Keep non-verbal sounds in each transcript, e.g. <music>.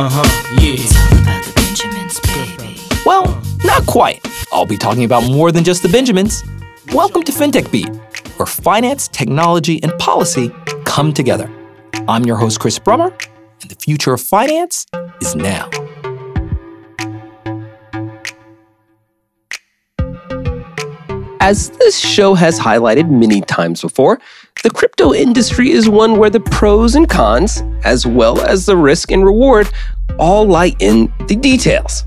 Uh huh, yeah. It's about the Benjamins, baby. Well, not quite. I'll be talking about more than just the Benjamins. Welcome to FinTech Beat, where finance, technology, and policy come together. I'm your host, Chris Brummer, and the future of finance is now. As this show has highlighted many times before, the crypto industry is one where the pros and cons, as well as the risk and reward, all lie in the details.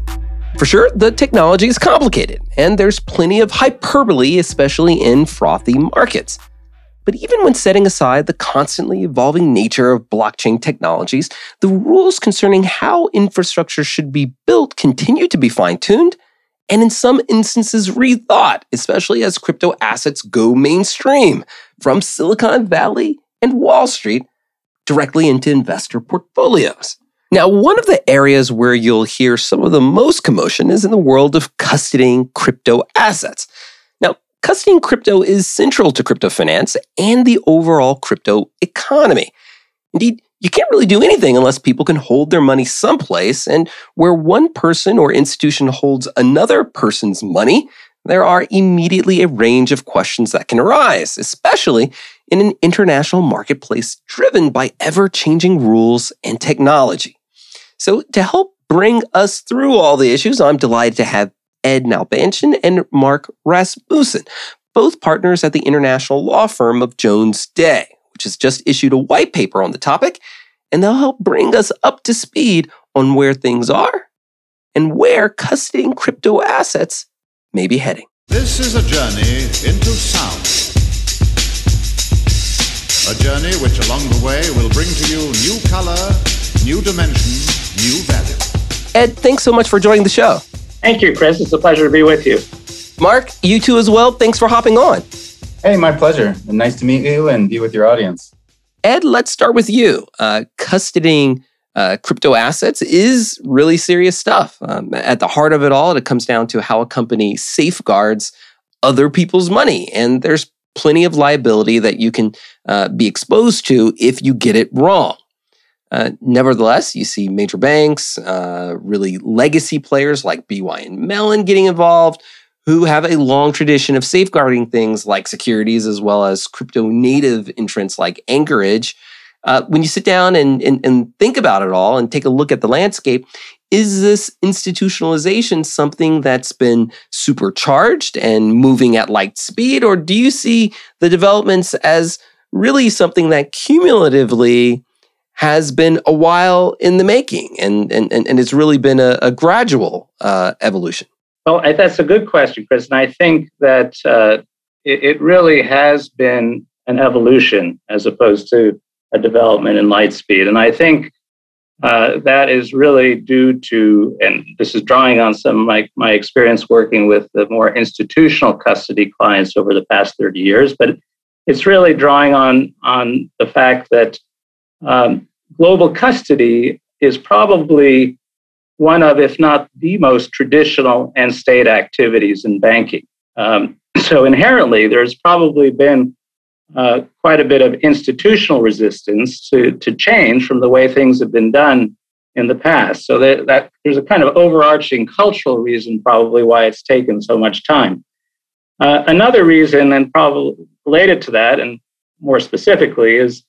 For sure, the technology is complicated, and there's plenty of hyperbole, especially in frothy markets. But even when setting aside the constantly evolving nature of blockchain technologies, the rules concerning how infrastructure should be built continue to be fine tuned and in some instances rethought, especially as crypto assets go mainstream from Silicon Valley and Wall Street directly into investor portfolios. Now, one of the areas where you'll hear some of the most commotion is in the world of custodying crypto assets. Now, custodying crypto is central to crypto finance and the overall crypto economy. Indeed, you can't really do anything unless people can hold their money someplace. And where one person or institution holds another person's money, there are immediately a range of questions that can arise, especially in an international marketplace driven by ever changing rules and technology. So, to help bring us through all the issues, I'm delighted to have Ed Nalbandian and Mark Rasmussen, both partners at the international law firm of Jones Day which has just issued a white paper on the topic, and they'll help bring us up to speed on where things are and where custodying crypto assets may be heading. This is a journey into sound. A journey which along the way will bring to you new color, new dimension, new value. Ed, thanks so much for joining the show. Thank you, Chris. It's a pleasure to be with you. Mark, you too as well. Thanks for hopping on. Hey, my pleasure. And Nice to meet you and be with your audience. Ed, let's start with you. Uh, custodying uh, crypto assets is really serious stuff. Um, at the heart of it all, it comes down to how a company safeguards other people's money. And there's plenty of liability that you can uh, be exposed to if you get it wrong. Uh, nevertheless, you see major banks, uh, really legacy players like BNY Mellon getting involved, who have a long tradition of safeguarding things like securities as well as crypto native entrants like Anchorage. Uh, when you sit down and, and, and think about it all and take a look at the landscape, is this institutionalization something that's been supercharged and moving at light speed, or do you see the developments as really something that cumulatively has been a while in the making and, and, and it's really been a, a gradual uh, evolution? Well, I, that's a good question, Chris. And I think that uh, it, it, really has been an evolution as opposed to a development in light speed. And I think uh, that is really due to, and this is drawing on some of my, my experience working with the more institutional custody clients over the past 30 years, but it's really drawing on, on the fact that um, global custody is probably one of, if not the most traditional end state activities in banking. Um, <clears throat> so inherently, there's probably been uh, quite a bit of institutional resistance to, to change from the way things have been done in the past. So that, that there's a kind of overarching cultural reason probably why it's taken so much time. Uh, another reason, and probably related to that, and more specifically, is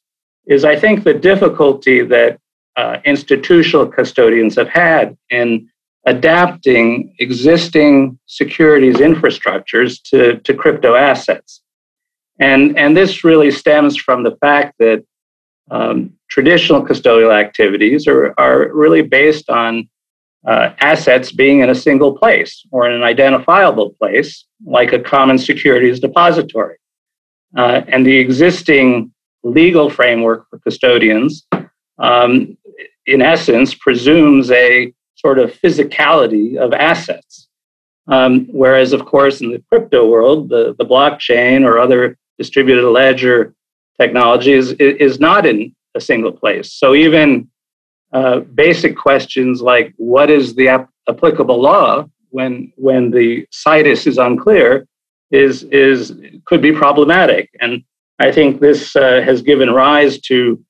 is I think the difficulty that uh, institutional custodians have had in adapting existing securities infrastructures to, to crypto assets. And, and this really stems from the fact that um, traditional custodial activities are, are really based on uh, assets being in a single place or in an identifiable place, like a common securities depository. Uh, and the existing legal framework for custodians um, in essence, presumes a sort of physicality of assets. Um, whereas, of course, in the crypto world, the, the blockchain or other distributed ledger technology is, is not in a single place. So, even uh, basic questions like what is the ap- applicable law when, when the situs is unclear is, is, could be problematic. And I think this uh, has given rise to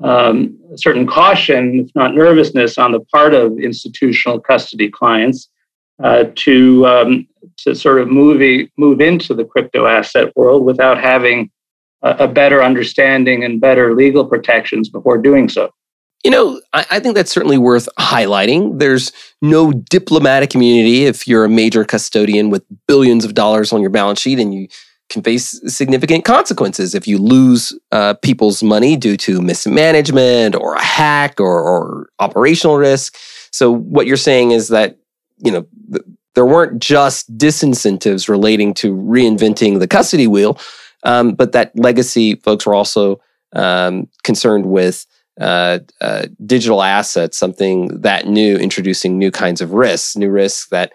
um, certain caution, if not nervousness, on the part of institutional custody clients uh, to um, to sort of move move into the crypto asset world without having a, a better understanding and better legal protections before doing so. You know, I, I, think that's certainly worth highlighting. There's no diplomatic immunity if you're a major custodian with billions of dollars on your balance sheet and you can face significant consequences if you lose uh, people's money due to mismanagement or a hack or, or, operational risk. So, what you're saying is that, you know, th- there weren't just disincentives relating to reinventing the custody wheel, um, but that legacy folks were also um, concerned with uh, uh, digital assets, something that new, introducing new kinds of risks, new risks that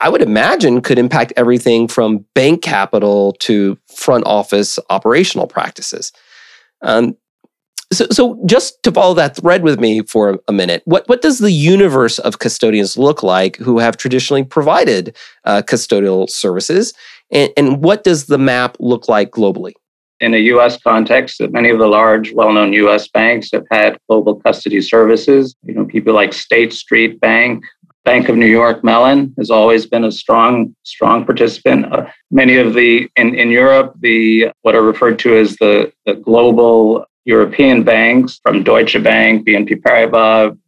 I would imagine could impact everything from bank capital to front office operational practices. Um, so, so, just to follow that thread with me for a minute, what, what does the universe of custodians look like who have traditionally provided uh, custodial services? And, and what does the map look like globally? in a US context, that many of the large, well known US banks have had global custody services. You know, people like State Street Bank, Bank of New York Mellon has always been a strong, strong participant. Uh, many of the, in, in Europe, the what are referred to as the, the global European banks from Deutsche Bank, BNP Paribas,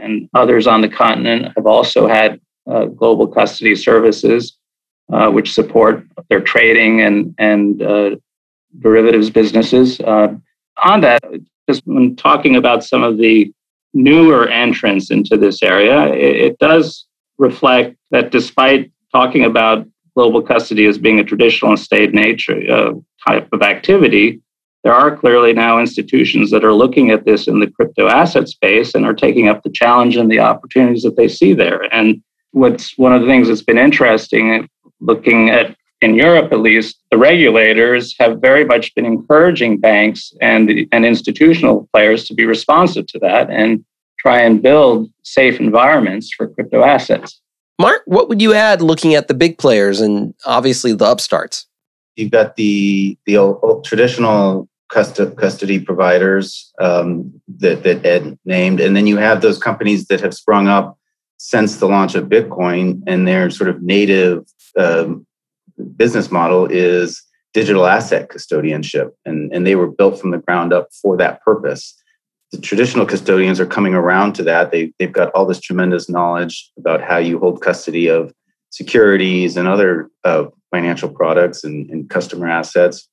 and others on the continent have also had uh, global custody services, uh, which support their trading and, and uh, derivatives businesses. Uh, on that, just when talking about some of the newer entrants into this area, it, it does reflect that despite talking about global custody as being a traditional and state nature uh, type of activity, there are clearly now institutions that are looking at this in the crypto asset space and are taking up the challenge and the opportunities that they see there. And what's one of the things that's been interesting looking at in Europe, at least, the regulators have very much been encouraging banks and, and institutional players to be responsive to that and try and build safe environments for crypto assets. Mark, what would you add looking at the big players and obviously the upstarts? You've got the the old, old traditional custody providers um, that, that Ed named, and then you have those companies that have sprung up since the launch of Bitcoin, and they're sort of native um, business model is digital asset custodianship, and, and they were built from the ground up for that purpose. The traditional custodians are coming around to that. They, they've got all this tremendous knowledge about how you hold custody of securities and other uh, financial products and, and, customer assets.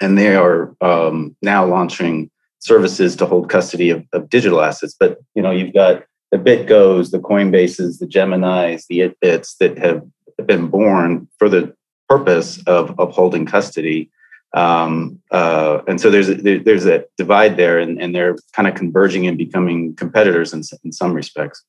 And they are um, now launching services to hold custody of, of, digital assets. But you know, you've got the BitGos, the Coinbases, the Geminis, the ItBits that have been born for the purpose of upholding custody. Um, uh, and so there's a, there, there's a divide there, and, and they're kind of converging and becoming competitors in, in some respects.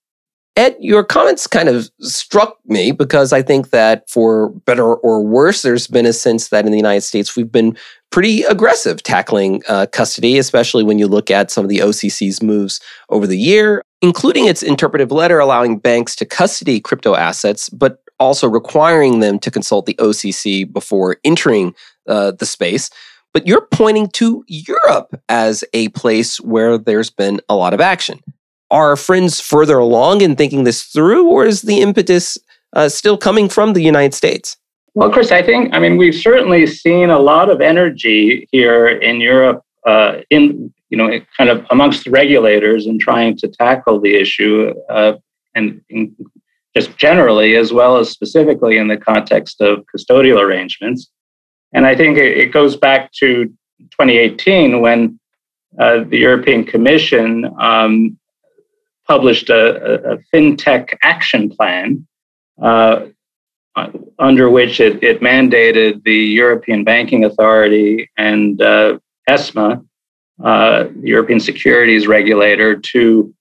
Ed, your comments kind of struck me because I think that for better or worse, there's been a sense that in the United States we've been pretty aggressive tackling uh, custody, especially when you look at some of the OCC's moves over the year, including its interpretive letter allowing banks to custody crypto assets, but also requiring them to consult the OCC before entering uh, the space. But you're pointing to Europe as a place where there's been a lot of action. Are friends further along in thinking this through, or is the impetus uh, still coming from the United States? Well, Chris, I think, I mean, we've certainly seen a lot of energy here in Europe, uh, in, you know, kind of amongst regulators in trying to tackle the issue. Uh, and in, just generally, as well as specifically in the context of custodial arrangements. And I think it, goes back to 2018 when uh, the European Commission um, published a, a, fintech action plan uh, under which it, it, mandated the European Banking Authority and uh, ESMA, uh, the European Securities Regulator, to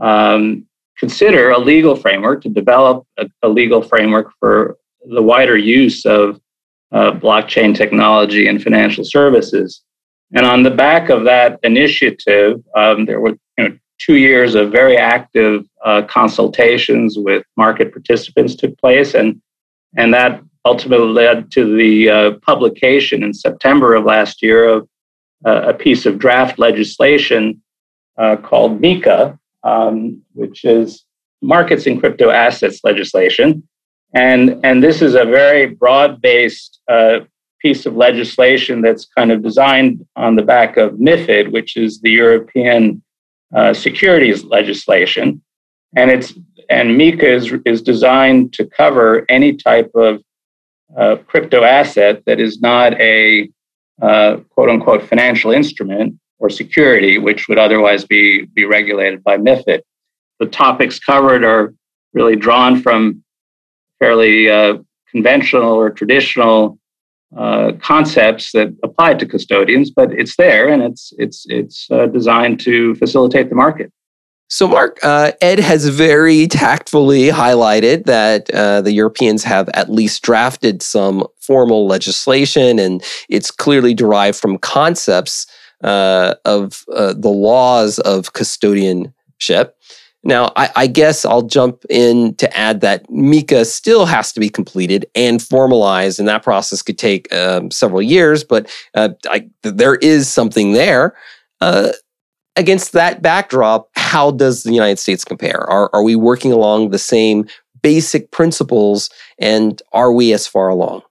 um, consider a legal framework to develop a, a legal framework for the wider use of uh, blockchain technology and financial services. And on the back of that initiative, um, there were you know, two years of very active uh, consultations with market participants took place, and and that ultimately led to the uh, publication in September of last year of uh, a piece of draft legislation uh, called MiCA, um, which is markets in crypto assets legislation. And, and this is a very broad based uh, piece of legislation that's kind of designed on the back of MiFID, which is the European uh, securities legislation. And it's and MiCA is, is designed to cover any type of uh, crypto asset that is not a uh, quote unquote financial instrument or security, which would otherwise be, be regulated by MiFID. The topics covered are really drawn from fairly uh, conventional or traditional uh, concepts that apply to custodians, but it's there and it's it's it's uh, designed to facilitate the market. So, Mark, uh, Ed has very tactfully highlighted that uh, the Europeans have at least drafted some formal legislation, and it's clearly derived from concepts uh, of uh, the laws of custodianship. Now, I, I, guess I'll jump in to add that MiCA still has to be completed and formalized, and that process could take um, several years, but uh, I, there is something there. Uh, against that backdrop, how does the United States compare? Are, are we working along the same basic principles, and are we as far along?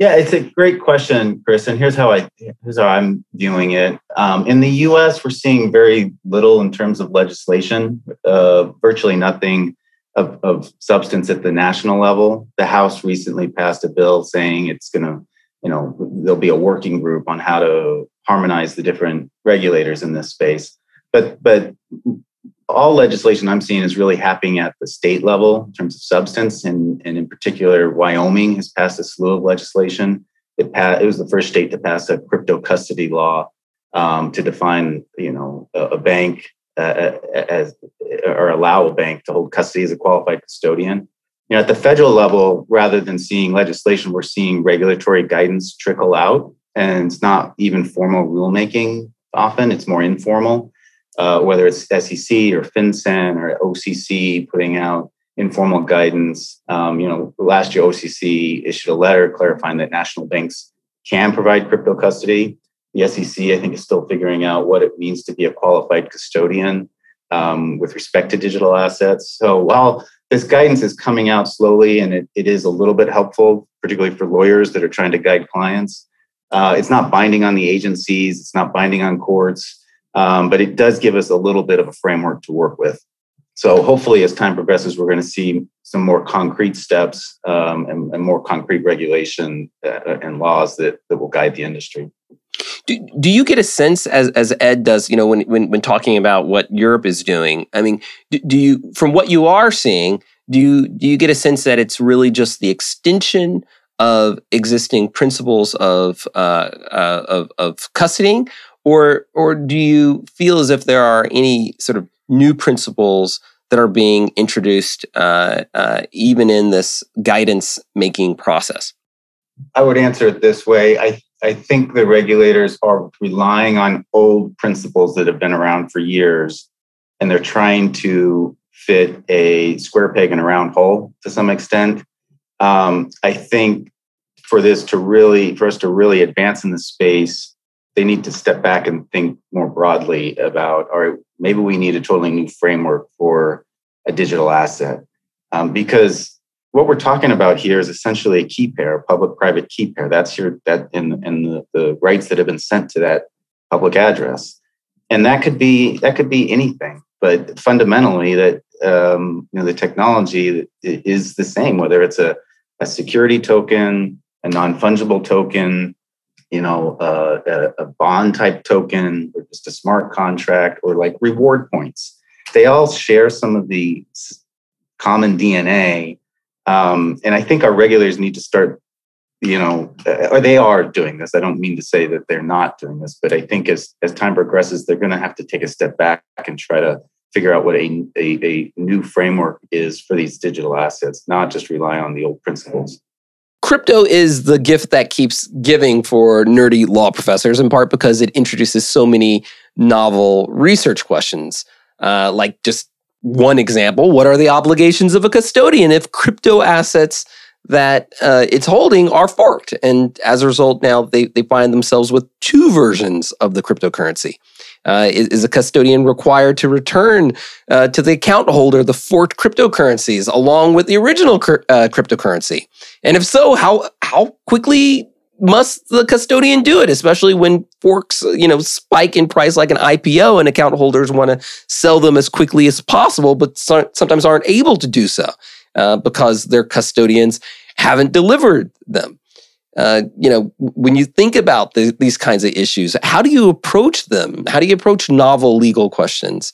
Yeah, it's a great question, Chris. And here's how I here's how I'm viewing it. Um, in the U.S., we're seeing very little in terms of legislation. Uh, virtually nothing of, of substance at the national level. The House recently passed a bill saying it's going to, you know, there'll be a working group on how to harmonize the different regulators in this space. But but all legislation I'm seeing is really happening at the state level in terms of substance, and, and in particular, Wyoming has passed a slew of legislation. It, passed, it was the first state to pass a crypto custody law um, to define, you know, a, a bank uh, as or allow a bank to hold custody as a qualified custodian. You know, at the federal level, rather than seeing legislation, we're seeing regulatory guidance trickle out, and it's not even formal rulemaking. Often, it's more informal uh, whether it's SEC or FinCEN or OCC putting out informal guidance. Um, you know, last year OCC issued a letter clarifying that national banks can provide crypto custody. The SEC, I think, is still figuring out what it means to be a qualified custodian um, with respect to digital assets. So while this guidance is coming out slowly and it, it is a little bit helpful, particularly for lawyers that are trying to guide clients, uh, it's not binding on the agencies, it's not binding on courts. Um, but it does give us a little bit of a framework to work with. So hopefully, as time progresses, we're going to see some more concrete steps um, and, and, more concrete regulation uh, and laws that, that will guide the industry. Do, do you get a sense as as Ed does, you know, when when when talking about what Europe is doing? I mean, do, do you from what you are seeing, do you do you get a sense that it's really just the extension of existing principles of uh, uh, of, of custodying, or or do you feel as if there are any sort of new principles that are being introduced uh, uh, even in this guidance making process? I would answer it this way. I I think the regulators are relying on old principles that have been around for years, and they're trying to fit a square peg in a round hole to some extent. Um, I think for this to really, for us to really advance in the space, they need to step back and think more broadly about all right maybe we need a totally new framework for a digital asset. Um, because what we're talking about here is essentially a key pair a public private key pair. That's your that in in the, the rights that have been sent to that public address. And that could be that could be anything but fundamentally that um, you know the technology is the same whether it's a, a security token a non-fungible token you know, a, a bond type token or just a smart contract or like reward points. They all share some of the common DNA. Um, and I think our regulators need to start, you know, uh, or they are doing this. I don't mean to say that they're not doing this, but I think as, as time progresses, they're going to have to take a step back and try to figure out what a, a, a new framework is for these digital assets, not just rely on the old principles crypto is the gift that keeps giving for nerdy law professors, in part because it introduces so many novel research questions. Uh, like just one example, what are the obligations of a custodian if crypto assets that uh, it's holding are forked? And as a result, now they, they find themselves with two versions of the cryptocurrency. Uh, is, is, a custodian required to return uh, to the account holder the forked cryptocurrencies along with the original uh, cryptocurrency? And if so, how how quickly must the custodian do it, especially when forks you know spike in price like an IPO and account holders want to sell them as quickly as possible, but so, sometimes aren't able to do so uh, because their custodians haven't delivered them. Uh, you know, when you think about the, these kinds of issues, how do you approach them? How do you approach novel legal questions?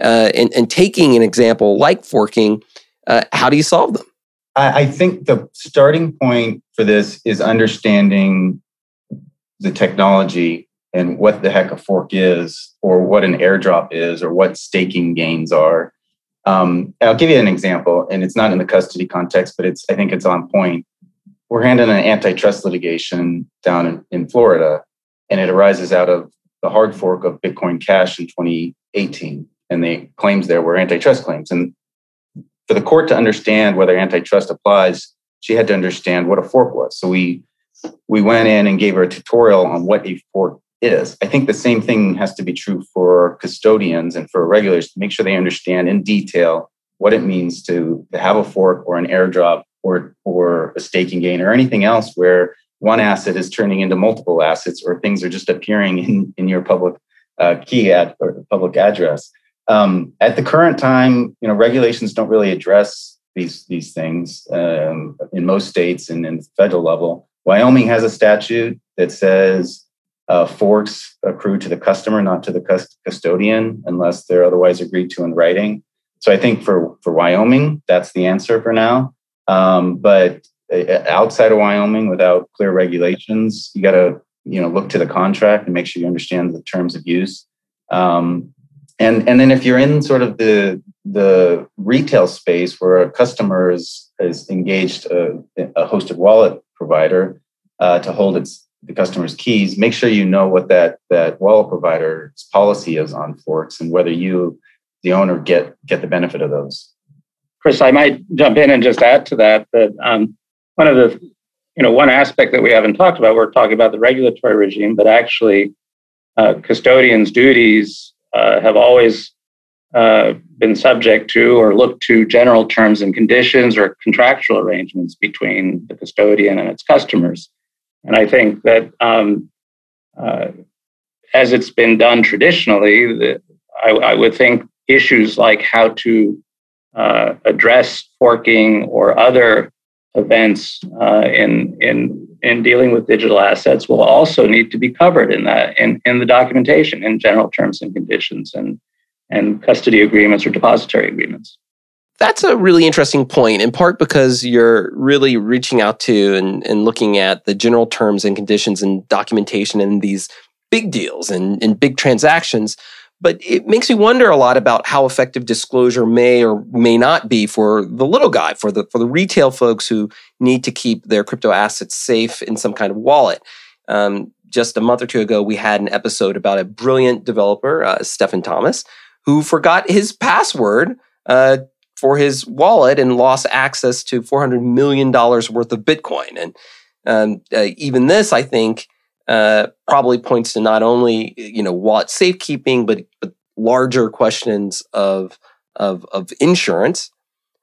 Uh, and, and, taking an example like forking, uh, how do you solve them? I, I think the starting point for this is understanding the technology and what the heck a fork is, or what an airdrop is, or what staking gains are. Um, I'll give you an example, and it's not in the custody context, but it's I think it's on point we're handling an antitrust litigation down in, in Florida, and it arises out of the hard fork of Bitcoin Cash in 2018. And the claims there were antitrust claims. And for the court to understand whether antitrust applies, she had to understand what a fork was. So we we went in and gave her a tutorial on what a fork is. I think the same thing has to be true for custodians and for regulators to make sure they understand in detail what it means to, to have a fork or an airdrop or or a staking gain or anything else where one asset is turning into multiple assets or things are just appearing in, in your public uh, key ad or public address. Um, at the current time, you know, regulations don't really address these these things um, in most states and in federal level. Wyoming has a statute that says uh, forks accrue to the customer, not to the custodian, unless they're otherwise agreed to in writing. So I think for for Wyoming, that's the answer for now. Um, but uh, outside of Wyoming, without clear regulations, you got to you know look to the contract and make sure you understand the terms of use. Um, and and then if you're in sort of the the retail space where a customer is is engaged a, a hosted wallet provider uh, to hold its the customer's keys, make sure you know what that that wallet provider's policy is on forks and whether you the owner get get the benefit of those. Chris, I might jump in and just add to that that um, one of the, you know, one aspect that we haven't talked about, we're talking about the regulatory regime, but actually, uh, custodians' duties uh, have always uh, been subject to or looked to general terms and conditions or contractual arrangements between the custodian and its customers. And I think that um, uh, as it's been done traditionally, the, I, I would think issues like how to uh, address forking or other events uh, in in in dealing with digital assets will also need to be covered in that in, in the documentation in general terms and conditions and and custody agreements or depository agreements. That's a really interesting point, in part because you're really reaching out to and, and looking at the general terms and conditions and documentation in these big deals and, and big transactions but it makes me wonder a lot about how effective disclosure may or may not be for the little guy, for the for the retail folks who need to keep their crypto assets safe in some kind of wallet. Um, just a month or two ago, we had an episode about a brilliant developer, uh, Stefan Thomas, who forgot his password uh, for his wallet and lost access to $400 million worth of Bitcoin. And um, uh, even this, I think, uh, probably points to not only you know wallet safekeeping, but but larger questions of of, of insurance.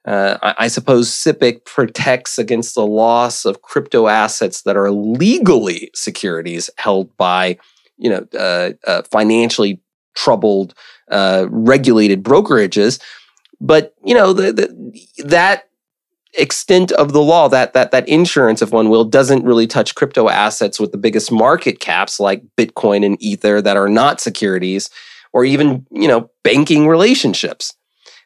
Uh, I, I, suppose SIPC protects against the loss of crypto assets that are legally securities held by you know uh, uh financially troubled uh, regulated brokerages. But you know the, the, that extent of the law that that that insurance if one will doesn't really touch crypto assets with the biggest market caps like bitcoin and ether that are not securities or even you know banking relationships.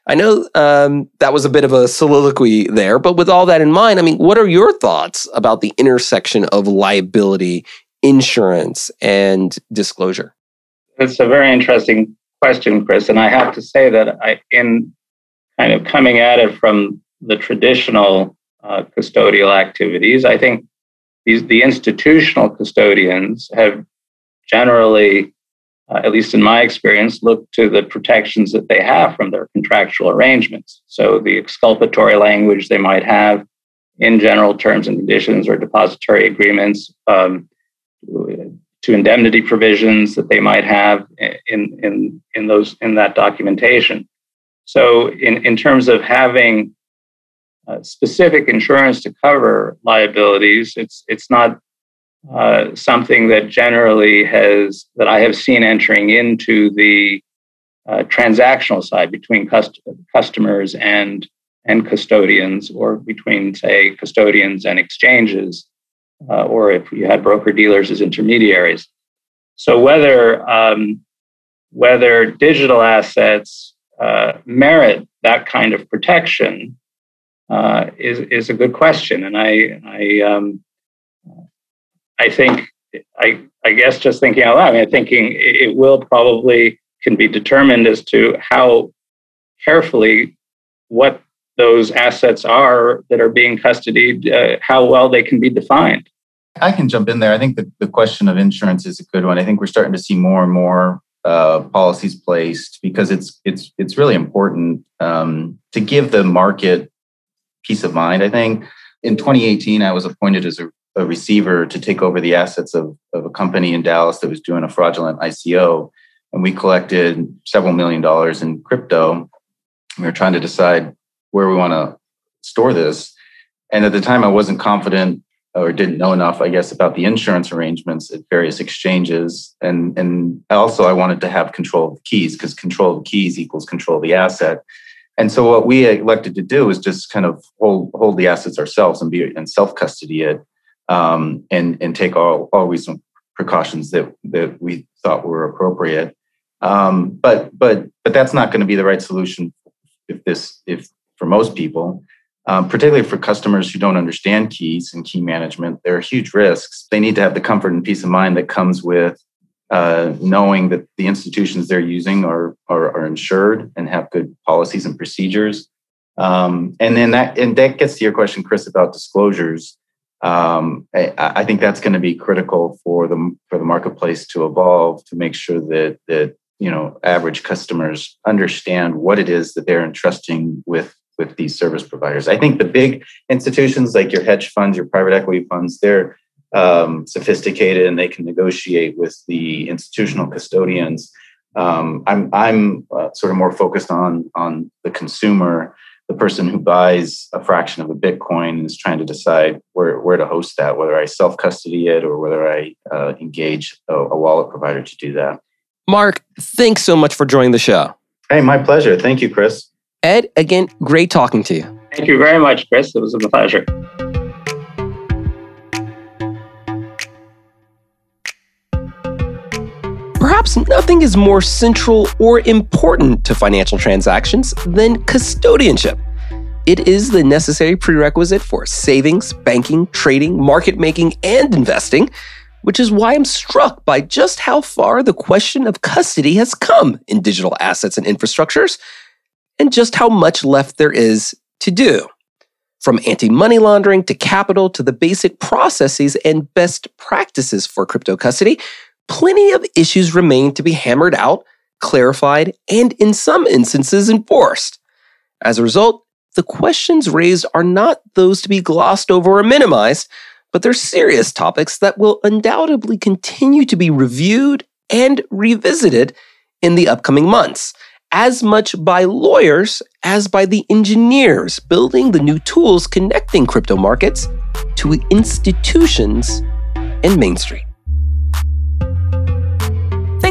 I know um, that was a bit of a soliloquy there but with all that in mind i mean what are your thoughts about the intersection of liability insurance and disclosure? It's a very interesting question chris and i have to say that i in kind of coming at it from the traditional uh, custodial activities. I think these, the institutional custodians have generally, uh, at least in my experience, looked to the protections that they have from their contractual arrangements. So the exculpatory language they might have in general terms and conditions or depository agreements um, to indemnity provisions that they might have in in in those in that documentation. So, in in terms of having specific insurance to cover liabilities, it's it's not uh, something that generally has that I have seen entering into the uh, transactional side between cust- customers and and custodians, or between say custodians and exchanges, uh, or if you had broker dealers as intermediaries. So whether um, whether digital assets uh, merit that kind of protection uh, is is a good question, and I I um, I think I I guess just thinking out loud, I mean, thinking it will probably can be determined as to how carefully what those assets are that are being custodied, uh, how well they can be defined. I can jump in there. I think the, the question of insurance is a good one. I think we're starting to see more and more uh, policies placed because it's it's it's really important um, to give the market peace of mind. I think in 2018, I was appointed as a, a receiver to take over the assets of, of a company in Dallas that was doing a fraudulent ICO, and we collected several million dollars in crypto. We were trying to decide where we want to store this, and at the time, I wasn't confident or didn't know enough, I guess, about the insurance arrangements at various exchanges. And, and also, I wanted to have control of the keys because control of the keys equals control of the asset. And so, what we elected to do is just kind of hold, hold the assets ourselves and be and self custody it um, and, and take all, all reasonable precautions that, that we thought were appropriate. Um, but but but that's not going to be the right solution if this if for most people um, particularly for customers who don't understand keys and key management, there are huge risks. They need to have the comfort and peace of mind that comes with uh, knowing that the institutions they're using are, are, are insured and have good policies and procedures. Um, and then that and that gets to your question, Chris, about disclosures. Um, I, I, think that's going to be critical for the for the marketplace to evolve to make sure that that you know average customers understand what it is that they're entrusting with with these service providers. I think the big institutions like your hedge funds, your private equity funds, they're um, sophisticated and they can negotiate with the institutional custodians. Um, I'm I'm uh, sort of more focused on on the consumer, the person who buys a fraction of a Bitcoin and is trying to decide where where to host that, whether I self custody it or whether I uh, engage a, a wallet provider to do that. Mark, thanks so much for joining the show. Hey, my pleasure. Thank you, Chris. Ed, again, great talking to you. Thank you very much, Chris. It was a pleasure. Perhaps nothing is more central or important to financial transactions than custodianship. It is the necessary prerequisite for savings, banking, trading, market making, and investing, which is why I'm struck by just how far the question of custody has come in digital assets and infrastructures and just how much left there is to do. From anti money laundering to capital to the basic processes and best practices for crypto custody, plenty of issues remain to be hammered out, clarified, and in some instances enforced. As a result, the questions raised are not those to be glossed over or minimized, but they're serious topics that will undoubtedly continue to be reviewed and revisited in the upcoming months as much by lawyers as by the engineers building the new tools connecting crypto markets to institutions and Main Street.